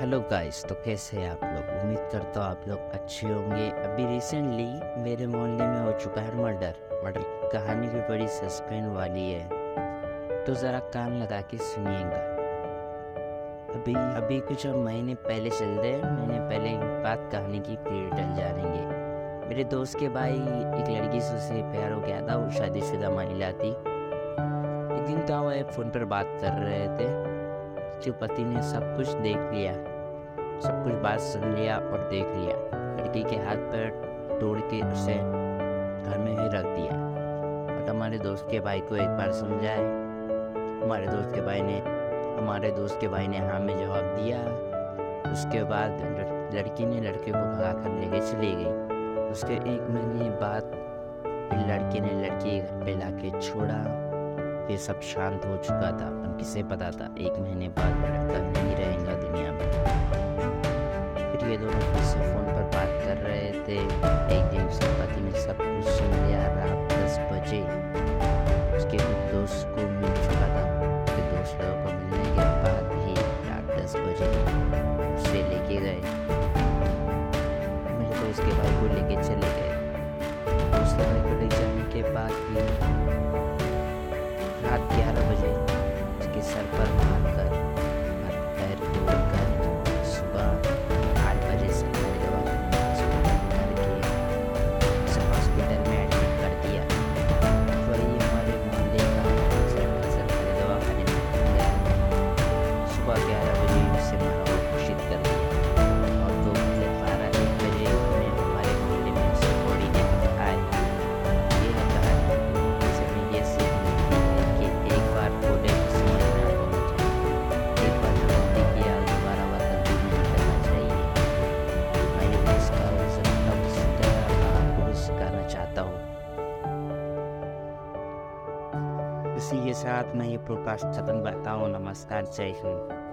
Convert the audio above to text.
Hello guys तो कैसे हैं आप लोग? उम्मीद करता हूँ आप लोग अच्छे होंगे। अभी रिसेंटली मेरे मोहल्ले में हो चुका है मर्डर मर्डर की कहानी भी बड़ी सस्पेंस वाली है। तो ज़रा कान लगा के सुनिएगा। अभी अभी कुछ महीने पहले चल रहे हैं। महीने पहले बात कहानी की फिर डल जाएँगे मेरे दोस्त के भाई, एक लड़की से उसे प्यार हो गया था। वो शादीशुदा महिला थी। एक दिन क्या हुआ फ़ोन पर बात कर रहे थे। उसके पति ने सब कुछ देख लिया, सब कुछ बात सुन लिया और देख लिया। लड़की के हाथ पर तोड़ के उसे घर में ही रख दिया। और हमारे दोस्त के भाई को एक बार समझाए। हमारे दोस्त के भाई ने, हमारे दोस्त के भाई ने हाँ में जवाब दिया। उसके बाद लड़की ने लड़के को भगा कर लेके चली गई। उसके एक महीने बाद लड़के ने लड़की घर पे ला के छोड़ा। फिर सब शांत हो चुका था। पर किसे पता था? एक महीने बाद लड़का नहीं रहेगा दुनिया में। फिर ये दोनों फिर से फ़ोन पर बात कर रहे थे। एक दिन उसके पति ने सब कुछ सुन लिया। रात दस बजे उसके दोस्त को मिल चुका था। उसके दोस्त लोगों को मिलने के बाद ही रात दस बजे उसे लेके गए। मेरे दोस्त के भाई को लेके चले गए। उसके भाई को ले जाने के बाद भी इसी के साथ मैं ये प्रोडकास्ट खत्म करता हूँ। नमस्कार जय हिंद।